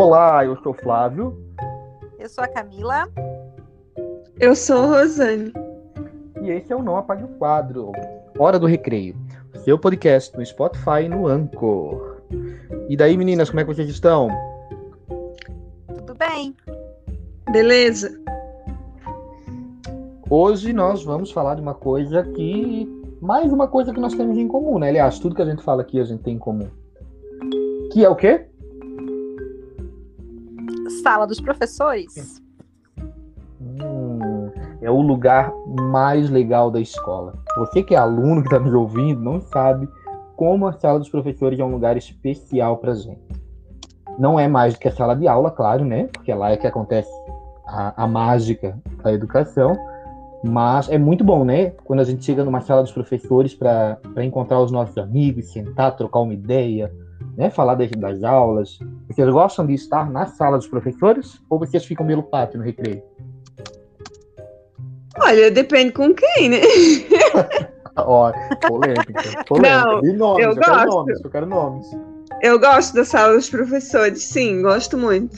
Olá, eu sou Flávio. Eu sou a Camila. Eu sou Rosane. E esse é o Não Apague o Quadro, Hora do Recreio, seu podcast no Spotify e no Anchor. E daí, meninas, como é que vocês estão? Tudo bem. Beleza. Hoje nós vamos falar de uma coisa que. Mais uma coisa que nós temos em comum, né? Aliás, tudo que a gente fala aqui a gente tem em comum. Que é o quê? Sala dos professores. Hum, é o lugar mais legal da escola. Você que é aluno que está nos ouvindo não sabe como a sala dos professores é um lugar especial para gente. Não é mais do que a sala de aula, claro, né? Porque lá é que acontece a, a mágica da educação. Mas é muito bom, né? Quando a gente chega numa sala dos professores para encontrar os nossos amigos, sentar, trocar uma ideia, né? Falar das, das aulas. Vocês gostam de estar na sala dos professores ou vocês ficam pelo pátio no recreio? Olha, depende com quem, né? Ó, polêmica, polêmica. Não, De nomes, eu eu, quero gosto. nomes, eu quero nomes. Eu gosto da sala dos professores, sim, gosto muito.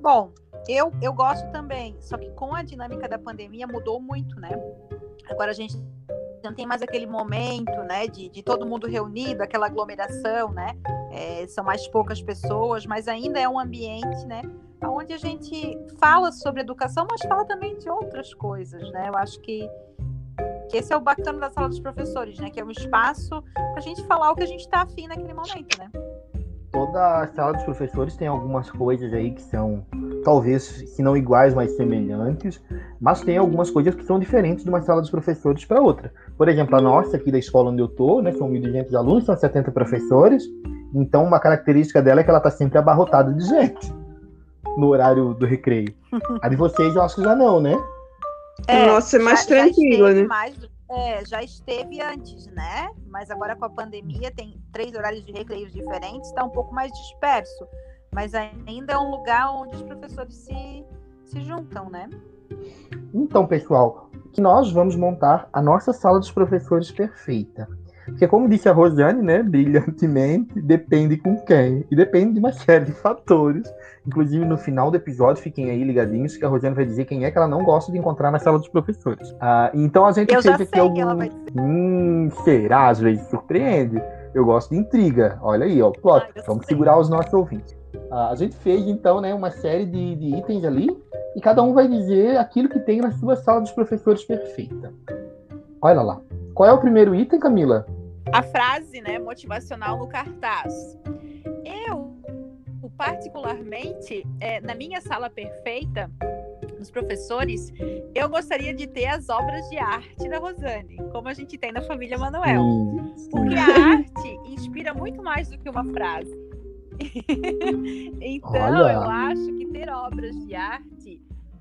Bom, eu, eu gosto também, só que com a dinâmica da pandemia mudou muito, né? Agora a gente não tem mais aquele momento, né, de, de todo mundo reunido, aquela aglomeração, né? É, são mais poucas pessoas, mas ainda é um ambiente, né, onde a gente fala sobre educação, mas fala também de outras coisas, né? Eu acho que, que esse é o bacana da sala dos professores, né? Que é um espaço para a gente falar o que a gente está afim naquele momento, né? Toda a sala dos professores tem algumas coisas aí que são, talvez, se não iguais, mas semelhantes, mas tem algumas coisas que são diferentes de uma sala dos professores para outra. Por exemplo, a nossa aqui da escola onde eu tô, né, são 1.200 alunos, são 70 professores, então uma característica dela é que ela está sempre abarrotada de gente no horário do recreio. A de vocês eu acho que já não, né? Nossa, é mais já- já tranquilo, esteve né? mais é, já esteve antes, né? Mas agora com a pandemia tem três horários de recreio diferentes, está um pouco mais disperso. Mas ainda é um lugar onde os professores se, se juntam, né? Então, pessoal, que nós vamos montar a nossa sala dos professores perfeita. Porque, como disse a Rosane, né, brilhantemente, depende com quem. E depende de uma série de fatores. Inclusive, no final do episódio, fiquem aí ligadinhos, que a Rosane vai dizer quem é que ela não gosta de encontrar na sala dos professores. Ah, então, a gente Eu já fez sei quem ela vai dizer. Hum, será? Às vezes surpreende. Eu gosto de intriga. Olha aí, ó, o plot. Ah, Vamos sei. segurar os nossos ouvintes. A gente fez, então, né, uma série de, de itens ali, e cada um vai dizer aquilo que tem na sua sala dos professores perfeita. Olha lá. Qual é o primeiro item, Camila? a frase né, motivacional no cartaz. Eu, particularmente, é, na minha sala perfeita, os professores, eu gostaria de ter as obras de arte da Rosane, como a gente tem na família Manuel. Sim. Porque a arte inspira muito mais do que uma frase. então, Olha. eu acho que ter obras de arte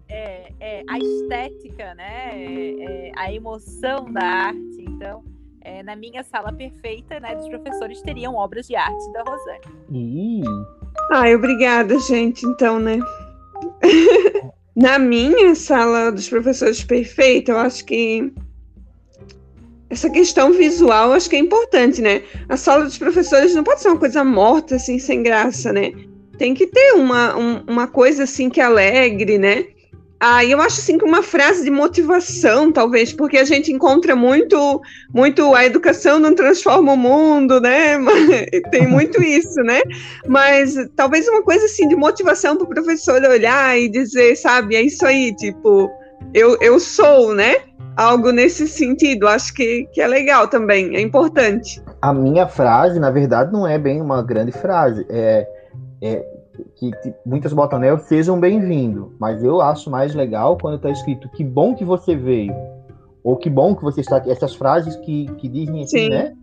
é, é a estética, né? É, é a emoção da arte. Então, é, na minha sala perfeita, né, dos professores teriam obras de arte da Rosane. Ih, Ai, obrigada, gente, então, né? Na minha sala dos professores perfeita, eu acho que essa questão visual acho que é importante, né? A sala dos professores não pode ser uma coisa morta, assim, sem graça, né? Tem que ter uma, um- uma coisa, assim, que alegre, né? Ah, eu acho, assim, que uma frase de motivação, talvez, porque a gente encontra muito, muito a educação não transforma o mundo, né? Tem muito isso, né? Mas talvez uma coisa assim de motivação para o professor olhar e dizer, sabe, é isso aí, tipo, eu, eu sou, né? Algo nesse sentido, acho que, que é legal também, é importante. a minha frase, na verdade, não é bem uma grande frase. É, é que, que muitas botam, né? Sejam bem-vindos. Mas eu acho mais legal quando está escrito que bom que você veio. Ou que bom que você está aqui. Essas frases que, que dizem assim, Sim. né?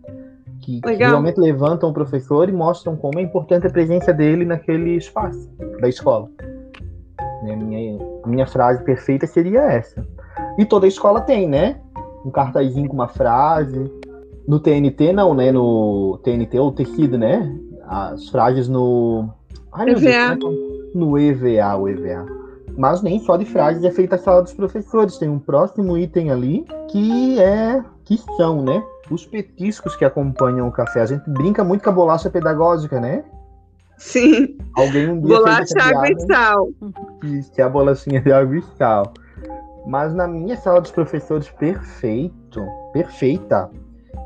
Que, que realmente levantam o professor e mostram como é importante a presença dele naquele espaço da escola. Né, minha, a minha frase perfeita seria essa. E toda escola tem, né? Um cartazinho com uma frase. No TNT, não, né? No TNT é o tecido, né? As frases no. Ai, Deus, EVA. como é é? No EVA, o EVA. Mas nem só de frases é feita a sala dos professores. Tem um próximo item ali que é. que são, né? Os petiscos que acompanham o café. A gente brinca muito com a bolacha pedagógica, né? Sim. Alguém um dia Bolacha, água e sal. Isso, que é a bolachinha de água e sal. Mas na minha sala dos professores, perfeito, perfeita,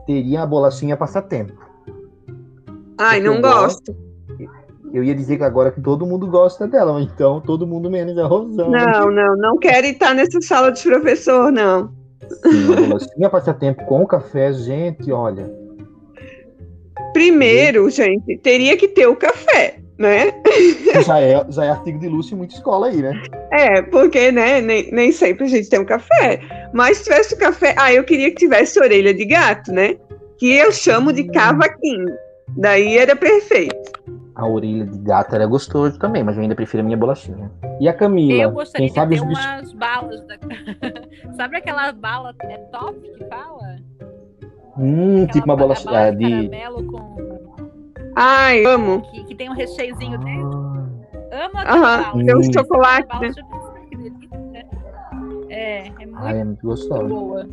teria a bolachinha passatempo. Ai, Porque não gosto. Eu ia dizer que agora que todo mundo gosta dela, então todo mundo menos a Rosana. Não, não, não quero estar nessa sala dos professores, não. Sim, a bolachinha passatempo com café, gente, olha. Primeiro, gente, teria que ter o café, né? Já é, já é artigo de luxo em muita escola aí, né? É, porque, né, nem, nem sempre a gente tem um café. Mas se tivesse o café. Ah, eu queria que tivesse orelha de gato, né? Que eu chamo de cavaquinho. Daí era perfeito. A orelha de gato era gostoso também, mas eu ainda prefiro a minha bolachinha. E a Camila? Eu gostaria quem sabe de ter umas balas. Da... Sabe aquela bala é top que fala? Hum, Aquela tipo uma bala é, de de. caramelo com... Ai, amo. que, que tem um recheiozinho dentro. Amo aquela tem um chocolate, Bala. É, é muito Ai, é muito gostoso. boa.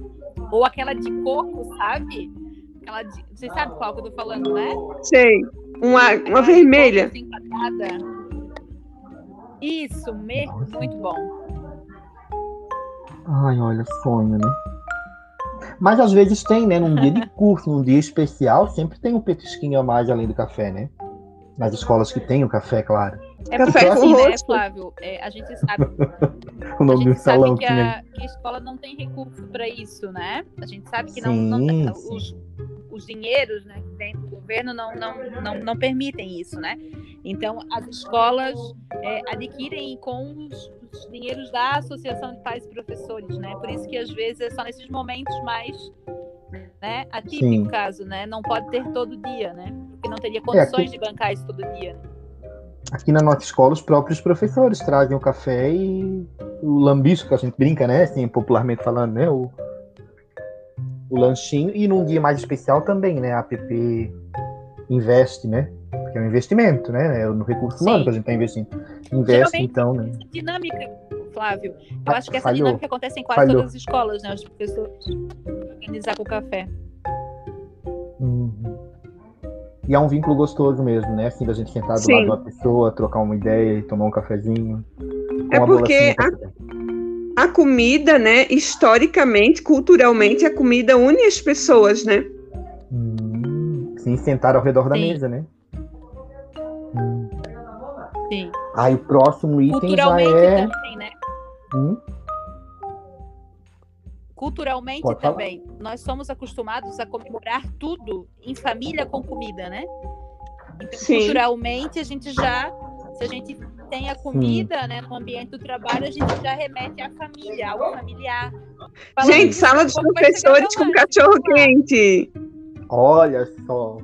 Ou aquela de coco, sabe? Aquela de... Você sabe qual que eu tô falando, né? Sei. Uma, uma vermelha. assim. Isso, mesmo, muito bom. Ai, olha, sonho, né? Mas às vezes tem, né? Num dia de curso, num dia especial, sempre tem um petisquinho a mais além do café, né? Nas escolas que tem o café, claro. É Café porque com assim, né. Flávio? É, a gente sabe, O a nome do salão que, a, que a escola não tem recurso para isso, né? A gente sabe que não, Sim, não tem- sim. os, os dinheiros né, que vem do governo não, não, não, não permitem isso, né? Então, as escolas é, adquirem com os, os dinheiros da Associação de Pais e Professores, né? Por isso que, às vezes, é só nesses momentos mais né, atípico Sim. caso, né? Não pode ter todo dia, né? Porque não teria condições aqui- de bancar isso todo dia. né? Aqui na nossa escola, os próprios professores trazem o café e o lambisco, que a gente brinca, né? Assim, popularmente falando, né? O, o lanchinho. E num dia mais especial também, né? A APP investe, né? Porque é um investimento, né? É no recurso humano Sim. que a gente está investindo. Investe, Geralmente, então, né? Essa dinâmica, Flávio, eu Ah, acho que essa falhou. dinâmica acontece em quase Falhou. todas as escolas, né? Os professores organizar com o café. Uhum. E é um vínculo gostoso mesmo, né? Assim, da gente sentar do Sim. lado de uma pessoa, trocar uma ideia e tomar um cafezinho. É Uma porque você. A comida, né, historicamente, culturalmente, a comida une as pessoas, né? Hum, sim, sentar ao redor da Sim. mesa, né? Sim. Aí o próximo item já Culturalmente é. também, né? Hum, Culturalmente Pode falar. também. Nós somos acostumados a comemorar tudo em família com comida, né? Então, Sim. culturalmente, a gente já, se a gente tem a comida, né, no ambiente do trabalho, a gente já remete à família, ao familiar. Falando Gente, sala ser professores com cachorro quente. olha só.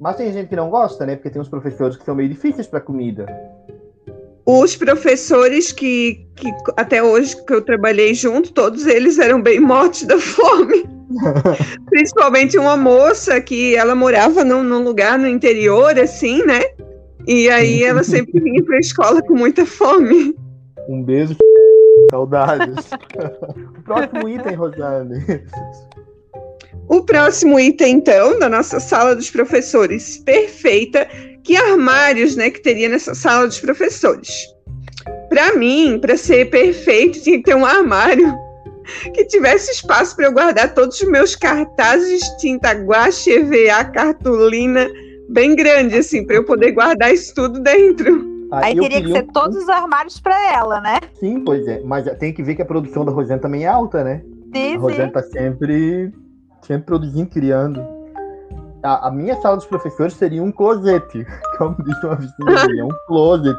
Mas tem gente que não gosta, né? Porque tem uns professores que são meio difíceis para comida. Os professores que, que até hoje que eu trabalhei junto, todos eles eram bem mortos da fome. Principalmente uma moça que ela morava num, num lugar no interior, assim, né? E aí ela sempre vinha para a escola com muita fome. Um beijo, saudades. o próximo item, Rosane. O próximo item, então, da nossa sala dos professores perfeita, que armários, né, que teria nessa sala dos professores. Para mim, para ser perfeito, tinha que ter um armário que tivesse espaço para eu guardar todos os meus cartazes, tinta guache, EVA, cartolina, bem grande, assim, para eu poder guardar isso tudo dentro. Ah, Aí eu teria que ser um- todos os armários para ela, né? Sim, pois é. Mas tem que ver que a produção da Rosane também é alta, né? A Sim, Rosane sim. tá sempre, sempre produzindo, criando. A, a minha sala dos professores seria um closet, como disse uma vizinha um closet,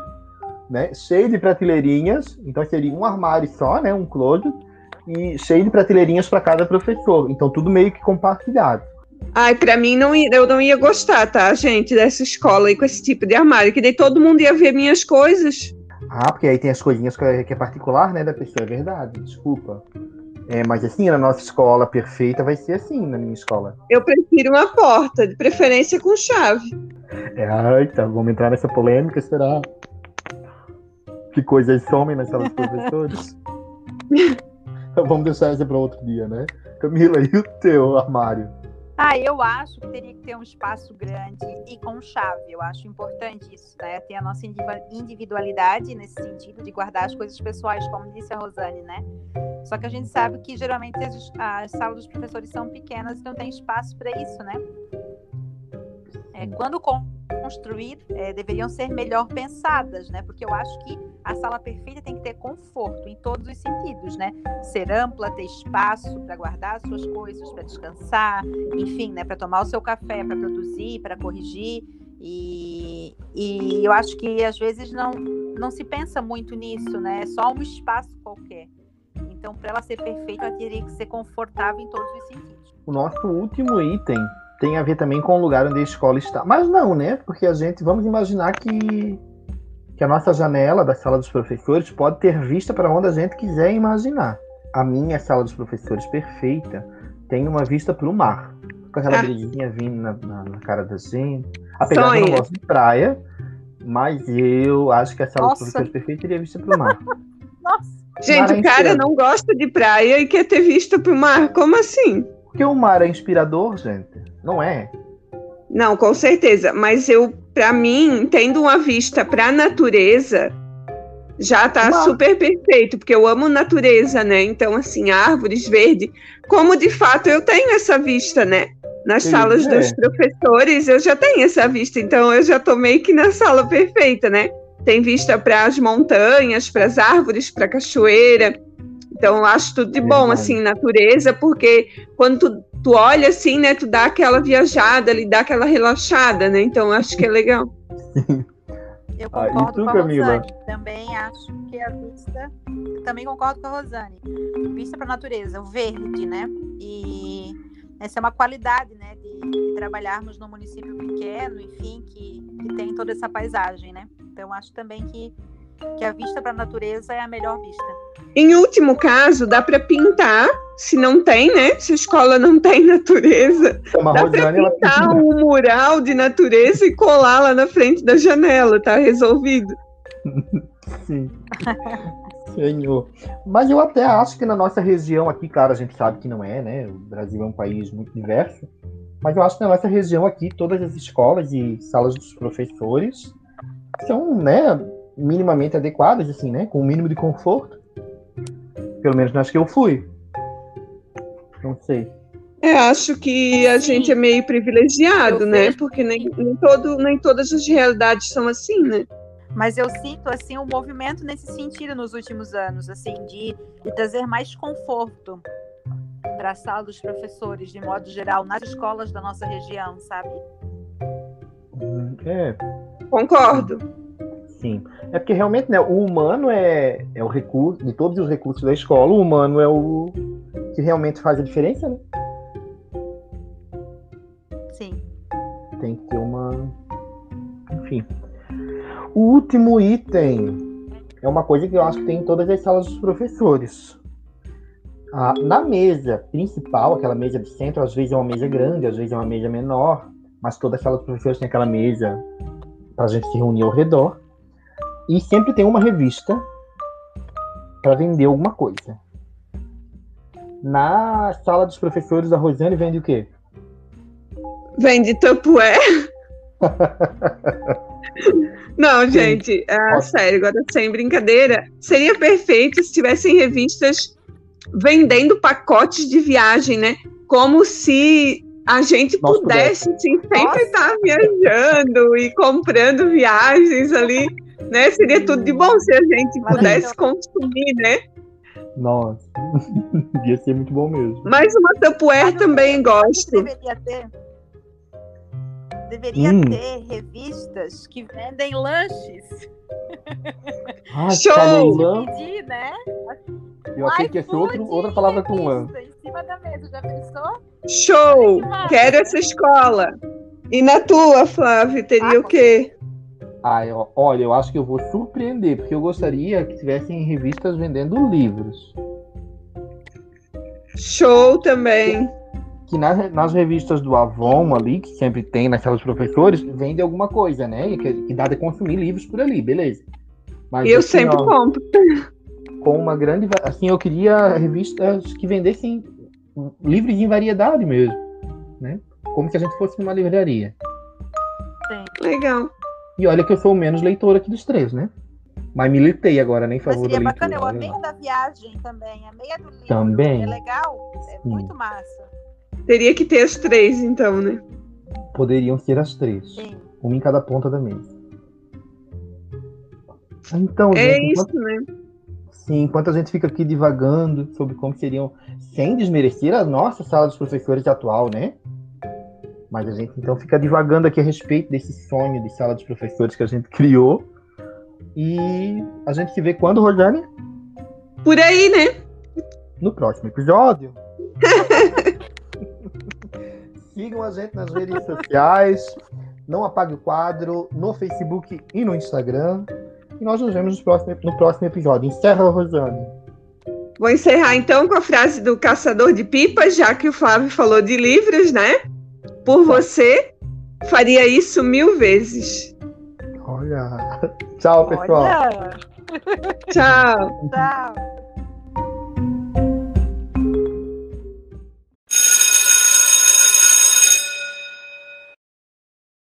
né? Cheio de prateleirinhas, então seria um armário só, né? Um closet, e cheio de prateleirinhas para cada professor. Então tudo meio que compartilhado. Ai, para mim não ia- eu não ia gostar, tá, gente, dessa escola aí com esse tipo de armário, que daí todo mundo ia ver minhas coisas. Ah, porque aí tem as coisinhas que é, que é particular, né, da pessoa, é verdade, desculpa. É, mas assim, na nossa escola perfeita vai ser assim, na minha escola. Eu prefiro uma porta, de preferência com chave. É, ai, tá, vamos entrar nessa polêmica, será? Que coisas somem na sala dos professores? vamos deixar essa para outro dia, né? Camila, e o teu armário? Ah, eu acho que teria que ter um espaço grande e com chave. Eu acho importante isso, né? Ter a nossa individualidade nesse sentido de guardar as coisas pessoais, como disse a Rosane, né? Só que a gente sabe que geralmente as, as salas dos professores são pequenas e não tem espaço para isso, né? É, quando construir, é, deveriam ser melhor pensadas, né? Porque eu acho que a sala perfeita tem que ter conforto em todos os sentidos, né? Ser ampla, ter espaço para guardar as suas coisas, para descansar, enfim, né? Para tomar o seu café, para produzir, para corrigir. E, e eu acho que às vezes não, não se pensa muito nisso, né? É só um espaço qualquer. Então, para ela ser perfeita, ela teria que ser confortável em todos os sentidos. O nosso último item tem a ver também com o lugar onde a escola está. Mas não, né? Porque a gente, vamos imaginar que, que a nossa janela da sala dos professores pode ter vista para onde a gente quiser imaginar. A minha sala dos professores perfeita tem uma vista para o mar. Com aquela ah. brisinha vindo na, na, na, cara da gente. Apesar de eu não gosto de praia, mas eu acho que a sala Nossa. dos professores perfeita teria vista para o mar. Nossa! Gente, o cara não gosta de praia e quer ter vista para o mar. Como assim? Porque o mar é inspirador, gente. Não é? Não, com certeza. Mas eu, para mim, tendo uma vista para a natureza, já tá super perfeito, porque eu amo natureza, né? Então, assim, árvores verdes, como de fato eu tenho essa vista, né? Nas Sim, salas é. dos professores, eu já tenho essa vista, então eu já tô meio que na sala perfeita, né? Tem vista para as montanhas, para as árvores, para a cachoeira. Então, eu acho tudo de bom, assim, natureza, porque quando tu, tu olha assim, né, tu dá aquela viajada ali, dá aquela relaxada, né? Então, eu acho que é legal. Eu ah, concordo ah, tu, com a Camila? Rosane. Também acho que a vista. Também concordo com a Rosane. Vista para a natureza, o verde, né? E essa é uma qualidade, né? De, de trabalharmos num município pequeno, enfim, que, que tem toda essa paisagem, né? Então, acho também que que a vista para a natureza é a melhor vista. Em último caso, dá para pintar, se não tem, né? Se a escola não tem natureza, é dá para pintar um mural de natureza e colar lá na frente da janela, tá resolvido. Sim. Senhor. Mas eu até acho que na nossa região aqui, claro, a gente sabe que não é, né? O Brasil é um país muito diverso. Mas eu acho que na nossa região aqui, todas as escolas e salas dos professores são, né, minimamente adequadas, assim, né? Com o um mínimo de conforto. Pelo menos nas que eu fui. Não sei. É, acho que a Sim. gente é meio privilegiado, eu né? Porque nem, nem, todo, nem todas as realidades são assim, né? Mas eu sinto assim um movimento nesse sentido nos últimos anos, assim, de, de trazer mais conforto para a sala dos professores, de modo geral, nas escolas da nossa região, sabe? É. Concordo. Sim. É porque realmente, né, o humano é, é o recurso, de todos os recursos da escola, o humano é o que realmente faz a diferença, né? Sim. Tem que ter uma. Enfim. O último item é uma coisa que eu acho que tem em todas as salas dos professores. Ah, na mesa principal, aquela mesa de centro, às vezes é uma mesa grande, às vezes é uma mesa menor, mas toda sala dos professores tem aquela mesa para a gente se reunir ao redor. E sempre tem uma revista para vender alguma coisa. Na sala dos professores, a Rosane vende o quê? Vende Tupperware. Não, gente, é, sério, agora sem brincadeira. Seria perfeito se tivessem revistas vendendo pacotes de viagem, né? Como se a gente Nossa, pudesse, assim, sempre estar tá viajando e comprando viagens ali né? Seria tudo de bom se a gente pudesse consumir, né? Nossa, ia ser muito bom mesmo. Mas uma Tupperware também gosto. Deveria ter. Deveria hum. ter revistas que vendem lanches. Ah, Show! Pedir, né? Eu achei que ia ser outro, outra palavra com lã. Em cima da mesa, já pensou? Show! Quero essa escola. E na tua, Flávia, teria ah, o quê? Ah, eu, olha, eu acho que eu vou surpreender, porque eu gostaria que tivessem revistas vendendo livros. Show também. Que nas, nas revistas do Avon ali, que sempre tem naquelas professores, vende alguma coisa, né? E que, que dá de consumir livros por ali, beleza. Mas, eu assim, sempre ó, compro. Com uma grande. Assim, eu queria revistas que vendessem livros em variedade mesmo. né? Como se a gente fosse numa livraria. Sim. Legal. E olha que eu sou o menos leitor aqui dos três, né? Mas militei agora, nem Mas favor da seria leitura. bacana, eu amei da viagem também, amei a do livro. Também. É legal, é Sim. muito massa. Teria que ter as três, então, né? Poderiam ser as três. Sim. Uma em cada ponta da mesa. Então, É gente, isso, enquanto, né? sim, enquanto a gente fica aqui divagando sobre como seriam, sem desmerecer a nossa sala dos professores atual, né? Mas a gente então fica divagando aqui a respeito desse sonho de sala dos professores que a gente criou. E a gente se vê quando, Rosane? Por aí, né? No próximo episódio. Sigam a gente nas redes sociais. Não apague o quadro no Facebook e no Instagram. E nós nos vemos no próximo, no próximo episódio. Encerra, Rosane. Vou encerrar então com a frase do Caçador de Pipas, já que o Flávio falou de livros, né? Por você, faria isso mil vezes. Olha. Tchau, pessoal. Olha, Tchau. tchau.